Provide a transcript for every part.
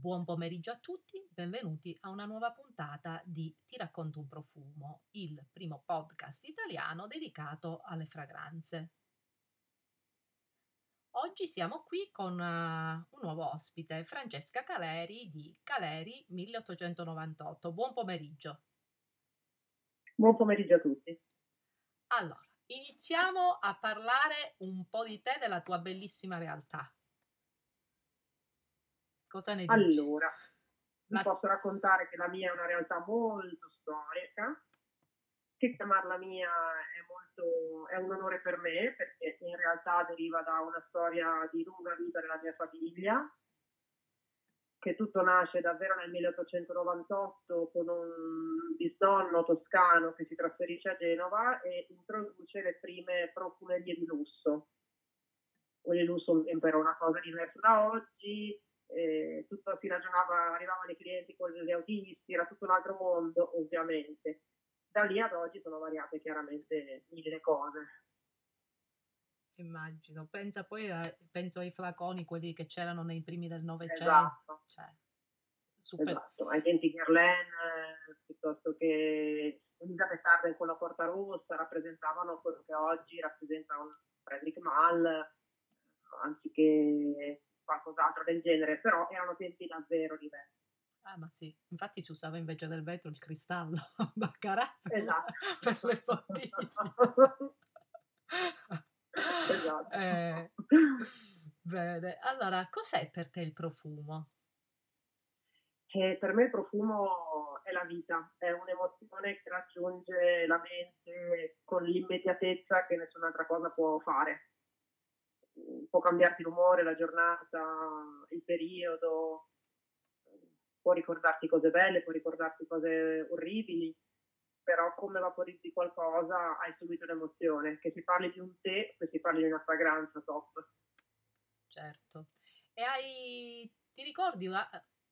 Buon pomeriggio a tutti, benvenuti a una nuova puntata di Ti racconto un profumo, il primo podcast italiano dedicato alle fragranze. Oggi siamo qui con uh, un nuovo ospite, Francesca Caleri di Caleri 1898. Buon pomeriggio. Buon pomeriggio a tutti. Allora, iniziamo a parlare un po' di te, della tua bellissima realtà. Cosa ne dici? Allora, vi posso raccontare che la mia è una realtà molto storica, che chiamarla mia è, molto, è un onore per me perché in realtà deriva da una storia di lunga vita della mia famiglia, che tutto nasce davvero nel 1898 con un bisnonno toscano che si trasferisce a Genova e introduce le prime profumerie di lusso. Il lusso era una cosa diversa da oggi, eh, tutto si ragionava, arrivavano i clienti con gli autisti, era tutto un altro mondo ovviamente. Da lì ad oggi sono variate chiaramente mille cose. Immagino, pensa poi a, penso ai flaconi, quelli che c'erano nei primi del Novecento. Esatto. Cioè, super... esatto. ai tempi Guerlain, piuttosto che Elisabeth Arden con la porta rossa, rappresentavano quello che oggi rappresenta un Frederick Mall, anziché qualcos'altro del genere, però erano tempi davvero diversi. Ah, ma sì, infatti si usava invece del vetro il cristallo, baccarat esatto. per le bottiglie. esatto. Eh, bene, allora, cos'è per te il profumo? Eh, per me il profumo è la vita, è un'emozione che raggiunge la mente con l'immediatezza che nessun'altra cosa può fare può cambiarti l'umore, la giornata, il periodo, può ricordarti cose belle, può ricordarti cose orribili, però come vaporizzi qualcosa hai subito un'emozione, che si parli di un tè, che si parli di una fragranza top. Certo. E hai, ti ricordi,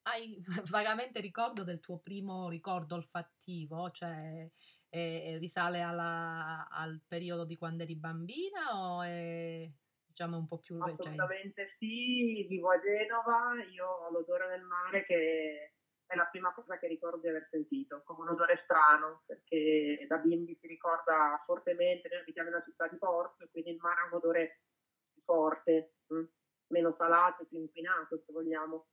hai vagamente ricordo del tuo primo ricordo olfattivo, cioè eh, risale alla, al periodo di quando eri bambina o è diciamo un po' più recente? Assolutamente sì, vivo a Genova, io ho l'odore del mare che è la prima cosa che ricordo di aver sentito, come un odore strano, perché da bimbi si ricorda fortemente, noi abitiamo una città di porto e quindi il mare ha un odore forte, mh? Mm, meno salato, più inquinato se vogliamo.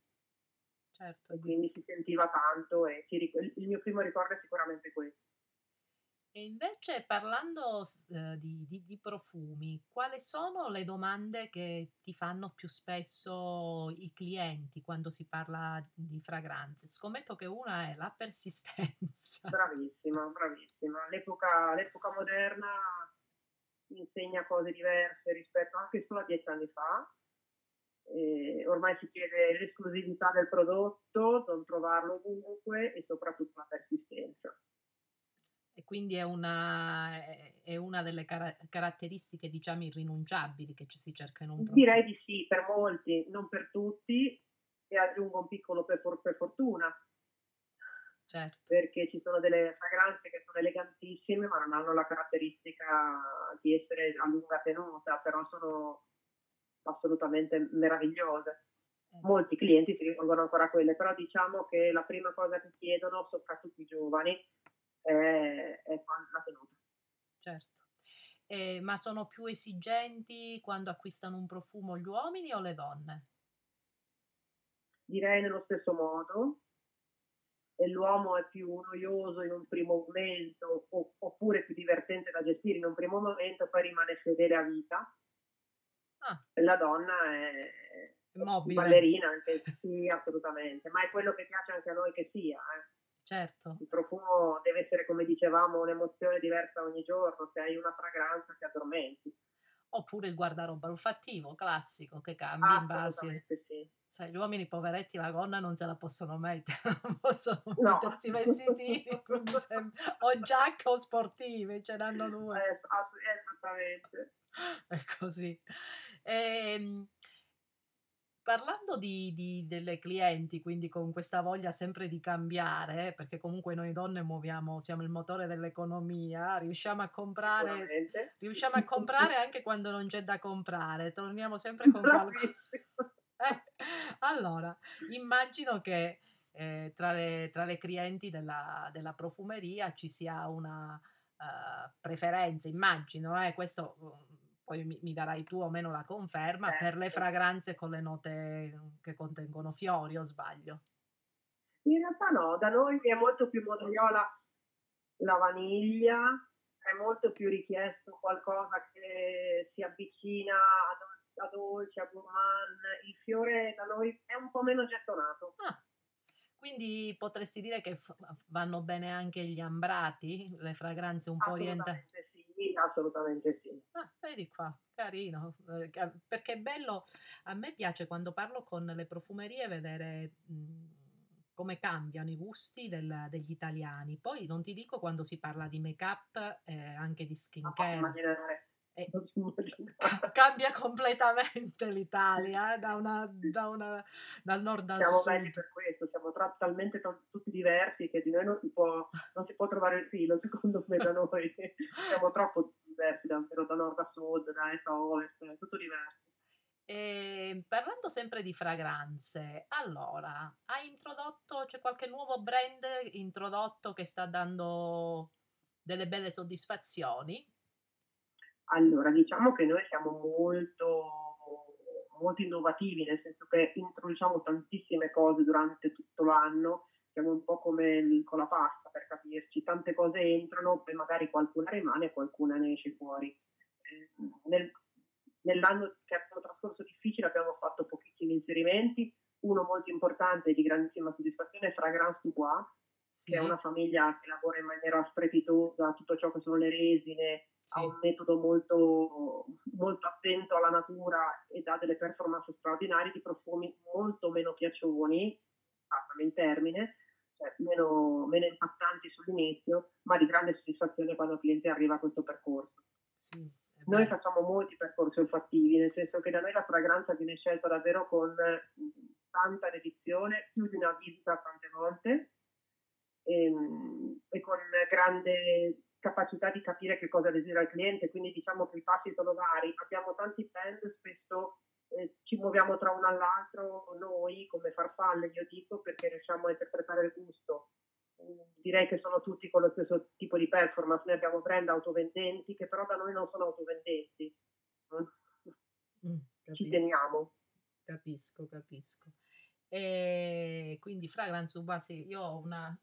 Certo. Quindi si sentiva tanto e il mio primo ricordo è sicuramente questo. E invece parlando eh, di, di, di, profumi, quali sono le domande che ti fanno più spesso i clienti quando si parla di fragranze? Scommetto che una è la persistenza. Bravissima, bravissima. L'epoca, l'epoca moderna insegna cose diverse rispetto anche solo a dieci anni fa. E ormai si chiede l'esclusività del prodotto, non trovarlo ovunque e soprattutto la persistenza e quindi è una, è una delle car- caratteristiche, diciamo, irrinunciabili che ci si cerca in un profumo. Direi di sì, per molti, non per tutti, e aggiungo un piccolo per, per fortuna. Certo. Perché ci sono delle fragranze che sono elegantissime, ma non hanno la caratteristica di essere a lunga tenuta, però sono assolutamente meravigliose. Eh. Molti clienti si rivolgono ancora a quelle, però diciamo che la prima cosa che chiedono, soprattutto i giovani, è, è la tenuta. Certo. Eh, ma sono più esigenti quando acquistano un profumo gli uomini o le donne? Direi nello stesso modo. E l'uomo è più noioso in un primo momento o, oppure più divertente da gestire in un primo momento, poi rimane fedele a vita. Ah. E la donna è, Mobile. ballerina, anche sì, assolutamente, ma è quello che piace anche a noi che sia. Eh. Certo. Il profumo deve essere, come dicevamo, un'emozione diversa ogni giorno. Se hai una fragranza ti addormenti. Oppure il guardaroba olfattivo classico che cambia in base. Sì. Sai, gli uomini poveretti la gonna non se la possono mettere, non possono no. mettersi vestitini o giacca o sportive, ce n'hanno due. Eh, esattamente. È così. Ehm, Parlando di, di, delle clienti, quindi con questa voglia sempre di cambiare, perché comunque noi donne muoviamo, siamo il motore dell'economia, riusciamo a comprare, riusciamo a comprare anche quando non c'è da comprare, torniamo sempre con qualcosa. Eh, allora, immagino che eh, tra, le, tra, le, clienti della, della, profumeria ci sia una uh, preferenza, immagino, eh, questo mm, poi mi, mi, darai tu o meno la conferma, certo. per le fragranze con le note che contengono fiori o sbaglio? In realtà no, da noi è molto più modriola la vaniglia, è molto più richiesto qualcosa che si avvicina a, a dolce, a gourmand, il fiore da noi è un po' meno gettonato. Ah, quindi potresti dire che f- vanno bene anche gli ambrati, le fragranze un po' orientate? Sì, assolutamente sì. Ah, vedi qua, carino, eh, perché è bello, a me piace quando parlo con le profumerie vedere... Mh, come cambiano i gusti del, degli italiani. Poi non ti dico quando si parla di make-up e eh, anche di skincare. Eh, cambia completamente l'Italia eh, da una, da una, dal nord al siamo sud. Siamo belli per questo, siamo tra, talmente t- tutti diversi che di noi non si, può, non si può trovare il filo, secondo me, da noi. siamo troppo diversi davvero da nord a sud, da est a ovest, è tutto diverso. E ehm, parlando sempre di fragranze, allora, hai introdotto, c'è qualche nuovo brand introdotto che sta dando delle belle soddisfazioni? Allora, diciamo che noi siamo molto, molto innovativi, nel senso che introduciamo tantissime cose durante tutto l'anno, siamo un po' come con la pasta per capirci, tante cose entrano, poi magari qualcuna rimane e qualcuna ne esce fuori. Eh, nel, nell'anno che abbiamo trascorso difficile abbiamo fatto pochissimi inserimenti, uno molto importante e di grandissima soddisfazione è Fragrance Dubois, sì. che è una famiglia che lavora in maniera strepitosa, tutto ciò che sono le resine, sì. ha un metodo molto, molto attento alla natura e dà delle performance straordinarie di profumi molto meno piacioni, passami in termine, cioè meno, meno impattanti sull'inizio, ma di grande soddisfazione quando il cliente arriva a questo percorso. Sì. Noi facciamo molti percorsi olfattivi, nel senso che da noi la fragranza viene scelta davvero con tanta dedizione, più di una visita tante volte e, ehm, e con grande capacità di capire che cosa desidera il cliente, quindi diciamo che i passi sono vari, abbiamo tanti brand, spesso eh, ci muoviamo tra uno all'altro noi come farfalle, io dico, perché riusciamo a interpretare il gusto direi che sono tutti con lo stesso tipo di performance. Noi abbiamo brand autovendenti che però da noi non sono autovendenti. Mm, Ci teniamo. Capisco, capisco. E quindi Fragrance Uba, sì, io ho una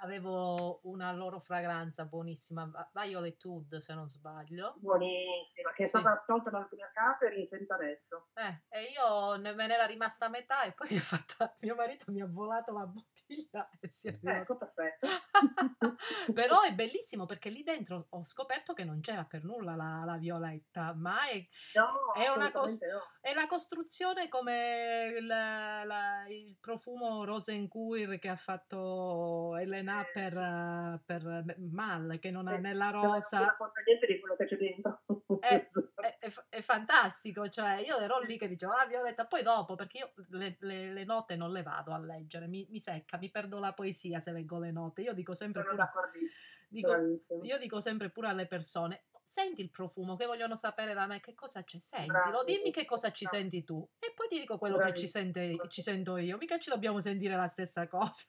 avevo una loro fragranza buonissima, Violet Wood se non sbaglio. Buonissima, che è sì. stata tolta dal mercato e riinserita adesso. Eh, e io ne, me ne era rimasta a metà e poi fatta, mio marito mi ha volato la bottiglia e si è arrivato. Ecco, perfetto. Però è bellissimo perché lì dentro ho scoperto che non c'era per nulla la, la violetta, ma è, no, è, una cos- no. è la costruzione come il, la, il profumo Rosenquir che ha fatto Elena Elena per, per Mal, che non ha nella rosa. Non conta niente di quello che c'è dentro. È, è, è, fantastico, cioè io ero lì che dicevo, ah Violetta, poi dopo, perché io le, le, le note non le vado a leggere, mi, mi, secca, mi perdo la poesia se leggo le note. Io dico sempre pure, dico, io dico sempre pure alle persone, senti il profumo che vogliono sapere da me che cosa c'è, sentilo, dimmi che cosa ci senti tu e poi ti dico quello Bravissimo. che ci, sente, ci sento io, mica ci dobbiamo sentire la stessa cosa.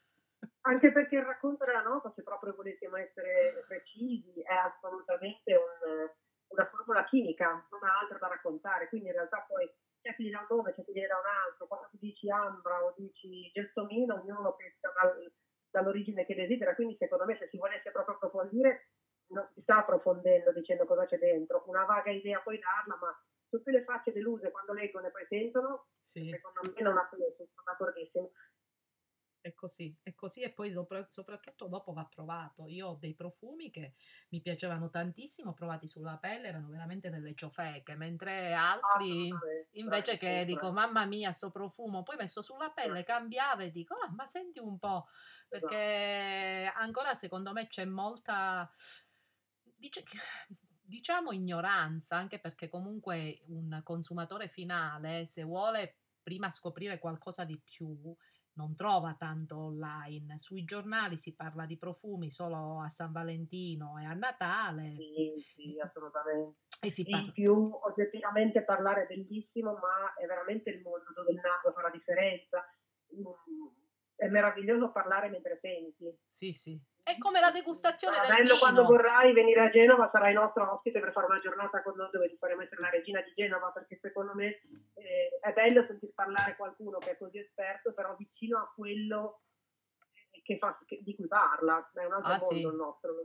Anche perché il racconto della nota, se proprio volessimo essere precisi, è assolutamente un, una formula chimica, non ha altro da raccontare. Quindi in realtà poi c'è chi gli dà un nome, c'è chi gli dà un altro. Quando tu dici ambra o dici gelsomino, ognuno pensa dal, dall'origine che desidera. Quindi secondo me se si volesse proprio approfondire, non si sta approfondendo dicendo cosa c'è dentro. Una vaga idea puoi darla, ma tutte le facce deluse quando leggono e poi sentono, sì. secondo me non ha senso, sono d'accordissimo è così, è così e poi sopra, soprattutto dopo va provato. Io ho dei profumi che mi piacevano tantissimo, provati sulla pelle, erano veramente delle ciofeche, mentre altri ah, invece che dico mamma mia sto profumo, poi messo sulla pelle cambiava e dico ah, ma senti un po', perché esatto. ancora secondo me c'è molta... Dice che diciamo ignoranza, anche perché comunque un consumatore finale, se vuole prima scoprire qualcosa di più, non trova tanto online. Sui giornali si parla di profumi solo a San Valentino e a Natale. Sì, sì, assolutamente. in più oggettivamente parlare è bellissimo, ma è veramente il mondo dove il naso fa la differenza. Mm, è meraviglioso parlare mentre senti. Sì, sì. È come la degustazione Sarà del bello vino. quando vorrai venire a Genova, sarai nostro ospite per fare una giornata con noi dove ti faremo essere la regina di Genova, perché secondo me eh, è bello sentir parlare qualcuno che è così esperto, però vicino a quello che fa, che, di cui parla. È un altro Ah, mondo sì. il nostro.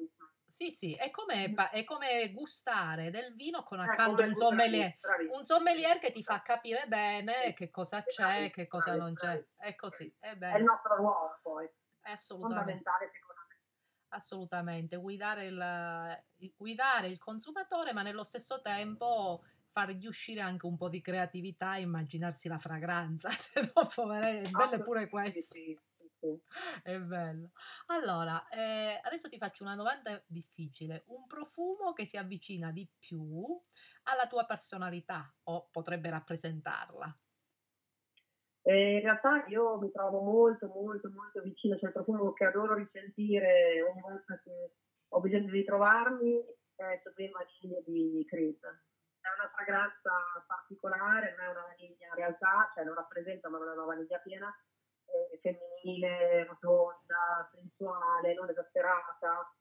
Sì, sì, è come, Mm. è come gustare del vino con Eh, accanto un sommelier. Un sommelier che ti fa capire bene che cosa c'è, che cosa non c'è. È così, è È il bello, nostro ruolo poi, è assolutamente. fondamentale secondo. Assolutamente, guidare il, guidare il consumatore, ma nello stesso tempo fargli uscire anche un po' di creatività e immaginarsi la fragranza, se no, poverello, è bello pure questo, sì, sì, sì. è bello. Allora, eh, adesso ti faccio una domanda difficile, un profumo che si avvicina di più alla tua personalità o potrebbe rappresentarla? E in realtà io mi trovo molto, molto, molto vicino, c'è il profumo che adoro risentire ogni volta che ho bisogno di ritrovarmi, è Supreme Vaniglia di Chris. È una fragranza particolare, non è una vaniglia in realtà, cioè non rappresenta ma non è una vaniglia piena, è femminile, rotonda, sensuale, non esasperata,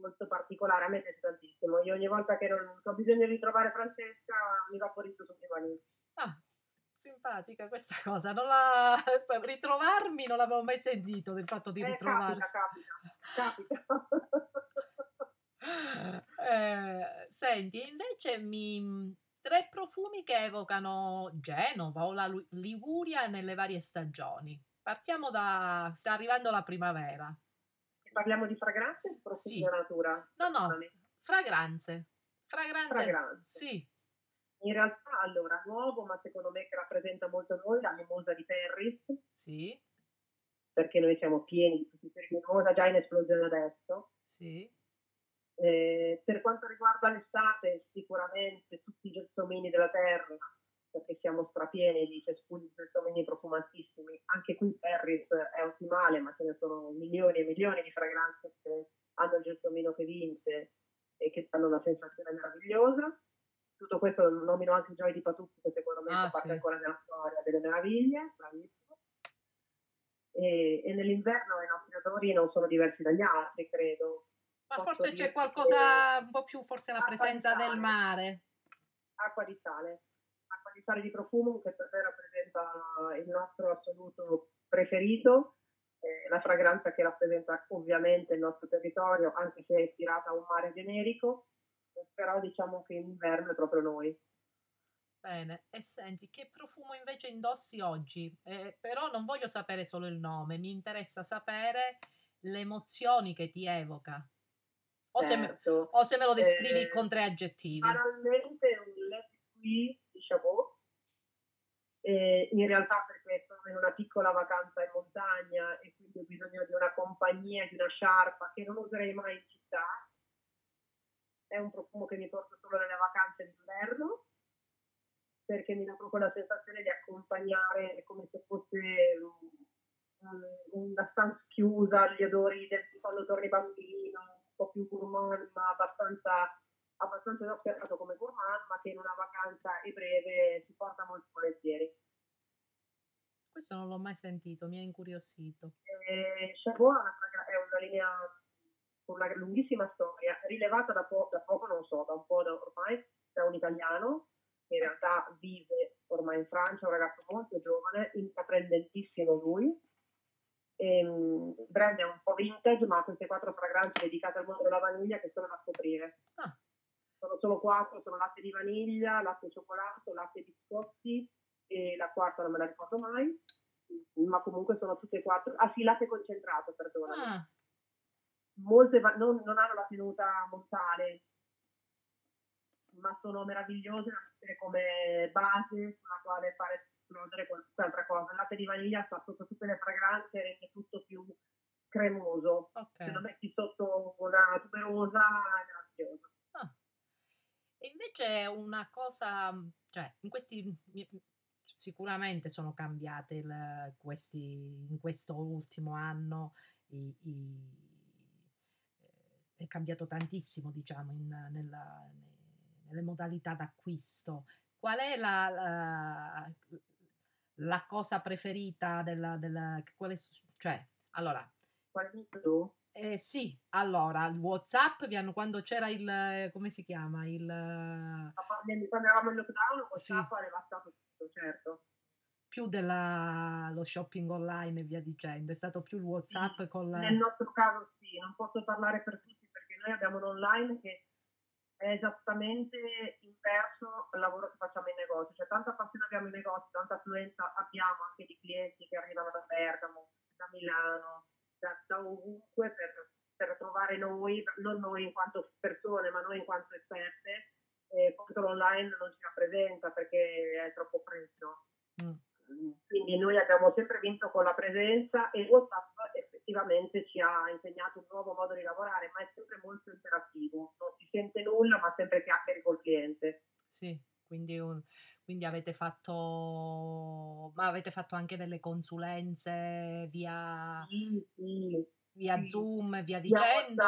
molto particolare, a me piace tantissimo. Io ogni volta che non ho bisogno di ritrovare Francesca mi vaporizzo Supreme Vaniglia. Ah, simpatica questa cosa, non la... ritrovarmi non l'avevo mai sentito del fatto di Eh, ritrovarsi. capita, capita, capita. Eh, senti, invece mi... tre profumi che evocano Genova o la Liguria nelle varie stagioni. Partiamo da... sta arrivando la primavera. Parliamo di fragranze o di profumi Sì. della natura? No, no, fragranze. Fragranze. Fragranze. Sì, In realtà, allora, nuovo, ma secondo me che rappresenta molto noi, la mimosa di Perris, sì, perché noi siamo pieni di tutti i mimosa, già in esplosione adesso. sì. Eh, per quanto riguarda l'estate, sicuramente tutti i gelsomini della terra, perché siamo strapieni di cespugli di gelsomini profumatissimi. Anche qui Perris è ottimale, ma ce ne sono milioni e milioni di fragranze che hanno il gelsomino che vince e che danno una sensazione meravigliosa. Tutto questo nomino anche Joy di Patuzzi, che secondo me Ah, fa parte sì. ancora della storia delle meraviglie, bravissimo. E, e nell'inverno i nostri odori non sono diversi dagli altri, credo. Ma Posso forse c'è qualcosa un po' più, forse la presenza del mare. acqua di sale, acqua di sale di profumo che per me rappresenta il nostro assoluto preferito, eh, la fragranza che rappresenta ovviamente il nostro territorio, anche se è ispirata a un mare generico, però diciamo che in inverno è proprio noi. Bene, e senti, che profumo invece indossi oggi? Eh, però non voglio sapere solo il nome, mi interessa sapere le emozioni che ti evoca. O, se, me, Certo. o se me lo descrivi Eh, con tre aggettivi. Banalmente è un Let di Chabot, e in realtà perché sono in una piccola vacanza in montagna e quindi ho bisogno di una compagnia, di una sciarpa che non userei mai in città. È un profumo che mi porto solo nelle vacanze d'inverno perché mi dà proprio la sensazione di accompagnare come se fosse um, una stanza chiusa, gli odori del quando torni bambino, un po' più gourmand, ma abbastanza abbastanza esasperato come gourmand, ma che in una vacanza e breve si porta molto volentieri. Questo non l'ho mai sentito, mi ha incuriosito. E Chabot è una, fragra- è una linea con una lunghissima storia, rilevata da, po- da poco, non so, da un po' da ormai, da un italiano che in realtà vive ormai in Francia, un ragazzo molto giovane, intraprendentissimo lui. Ehm, il brand è un po' vintage, ma ha queste quattro fragranze dedicate al mondo della vaniglia che sono da scoprire. Ah. Sono solo quattro, sono latte di vaniglia, latte di cioccolato, latte di biscotti e la quarta non me la ricordo mai, ma comunque sono tutte e quattro. Ah sì, latte concentrato, perdona. Ah, Molte non, non hanno la tenuta montale, ma sono meravigliose da mettere come base sulla quale fare esplodere altra cosa. Il latte di vaniglia sta sotto tutte le fragranze e rende tutto più cremoso. Se lo metti sotto una tuberosa è meraviglioso. Ah. E invece una cosa, cioè, in questi sicuramente sono cambiate il- questi, in questo ultimo anno i- i- è cambiato tantissimo, diciamo, in- nella, le modalità d'acquisto. Qual è la, la, la cosa preferita della, della quale, cioè, allora? Eh, sì, allora, il WhatsApp, quando c'era il, come si chiama? Il... Quando eravamo in lockdown, WhatsApp sì. aveva stato tutto, certo. Più dello shopping online e via dicendo, è stato più il WhatsApp sì, con la... Nel nostro caso sì, non posso parlare per tutti noi abbiamo un online che è esattamente inverso al lavoro che facciamo in negozio, cioè tanta passione abbiamo in negozio, tanta affluenza abbiamo anche di clienti che arrivano da Bergamo, da Milano, da, da ovunque per, per, trovare noi, non noi in quanto persone, ma noi in quanto esperte, e contro l'online non ci rappresenta perché è troppo presto. Mm. Quindi noi abbiamo sempre vinto con la presenza e WhatsApp effettivamente ci ha insegnato un nuovo modo di lavorare, ma è sempre molto interattivo, non si sente nulla, ma sempre chiacchiere col cliente. Sì, quindi un, quindi avete fatto, ma avete fatto anche delle consulenze via, sì, sì, via sì. Zoom, via dicendo?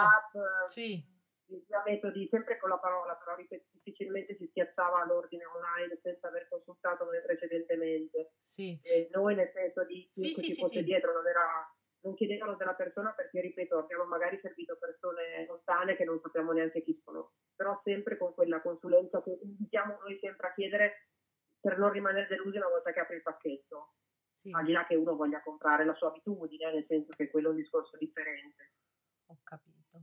Sì. Via metodi, sempre con la parola, però difficilmente si schiacciava l'ordine online senza aver consultato noi precedentemente. Sì. E noi nel senso di sì, ci fosse dietro non era non chiedevano della persona perché, ripeto, abbiamo magari servito persone lontane che non sappiamo neanche chi sono, però sempre con quella consulenza che invitiamo noi sempre a chiedere per non rimanere delusi una volta che apri il pacchetto. Sì. Al di là che uno voglia comprare la sua abitudine, nel senso che quello è un discorso differente. Ho capito.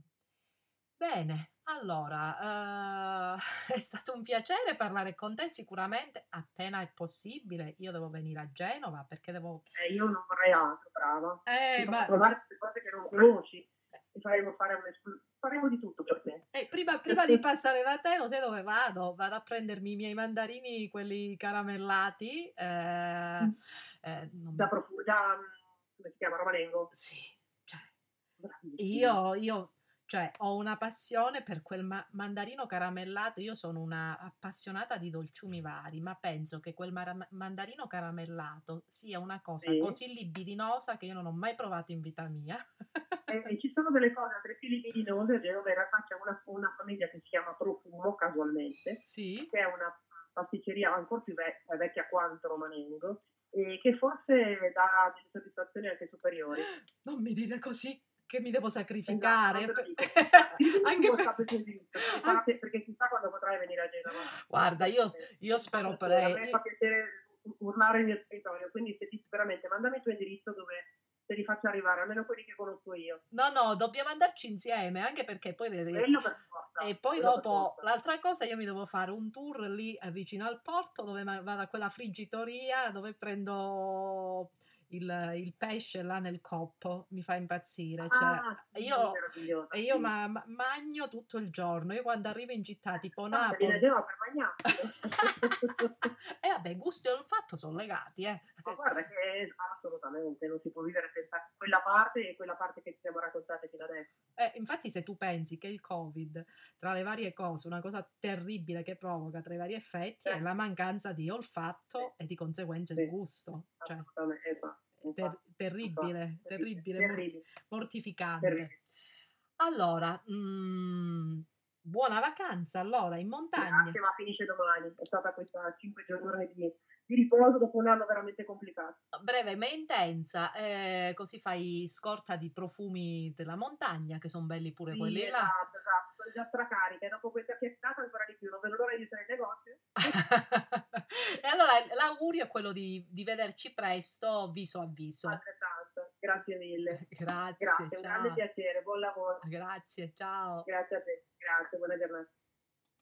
Bene, allora uh, è stato un piacere parlare con te. Sicuramente appena è possibile, io devo venire a Genova perché devo. Eh, io non vorrei altro, brava. Eh, ma... provare queste cose che non conosci e faremo fare un espl- faremo di tutto per te. Eh, prima, prima, di passare da te, lo sai dove vado? Vado a prendermi i miei mandarini, quelli caramellati. Eh, mm. eh, da, profu- da, come si chiama? Romanengo? Sì, cioè, io, io cioè, ho una passione per quel ma- mandarino caramellato. Io sono una appassionata di dolciumi vari, ma penso che quel mar- mandarino caramellato sia una cosa sì. così libidinosa che io non ho mai provato in vita mia. eh, ci sono delle cose altrettanto libidinose, dove in realtà c'è una, una, famiglia che si chiama Profumo, casualmente, sì. che è una pasticceria ancora più vecchia, vecchia quanto Romanengo, e che forse dà delle soddisfazioni anche superiori. Non mi dire così che mi devo sacrificare. Esatto, anche per... perché chissà quando potrai venire a Genova. Guarda, io, io spero per... A me fa piacere urlare il mio territorio, quindi se ti veramente mandami il tuo indirizzo dove te li faccio arrivare, almeno quelli che conosco io. No, no, dobbiamo andarci insieme, anche perché poi vedi... E poi dopo, l'altra cosa, io mi devo fare un tour lì eh, vicino al porto, dove vado a quella friggitoria, dove prendo il, il, pesce là nel coppo mi fa impazzire. Cioè, ah, sì, io, io ma, ma, magno tutto il giorno. Io quando arrivo in città tipo Napoli. Ah, per e vabbè, gusto e olfatto sono legati, eh. Ma guarda che assolutamente non si può vivere senza quella parte e quella parte che ci siamo raccontate fino adesso. Eh, infatti, se tu pensi che il Covid, tra le varie cose, una cosa terribile che provoca tra i vari effetti eh. è la mancanza di olfatto eh. e di conseguenza di gusto. Cioè, esatto ter- terribile, terribile, terribile, mortificante. Terribile. Allora, mh, mm, buona vacanza allora in montagna. Grazie, ma finisce domani. È stata questa 5 giorni di, di, riposo dopo un anno veramente complicato. Breve ma intensa, eh, così fai scorta di profumi della montagna che sono belli pure sì, quelli esatto, là. Esatto, sono già stracarica e dopo questa fiestata ancora di più, non vedo l'ora di essere in negozio. e allora l'augurio è quello di, di, vederci presto viso a viso. Altrettanto, grazie mille. Grazie. Grazie, un grande piacere, buon lavoro. Grazie, ciao. Grazie a te, grazie, buona giornata.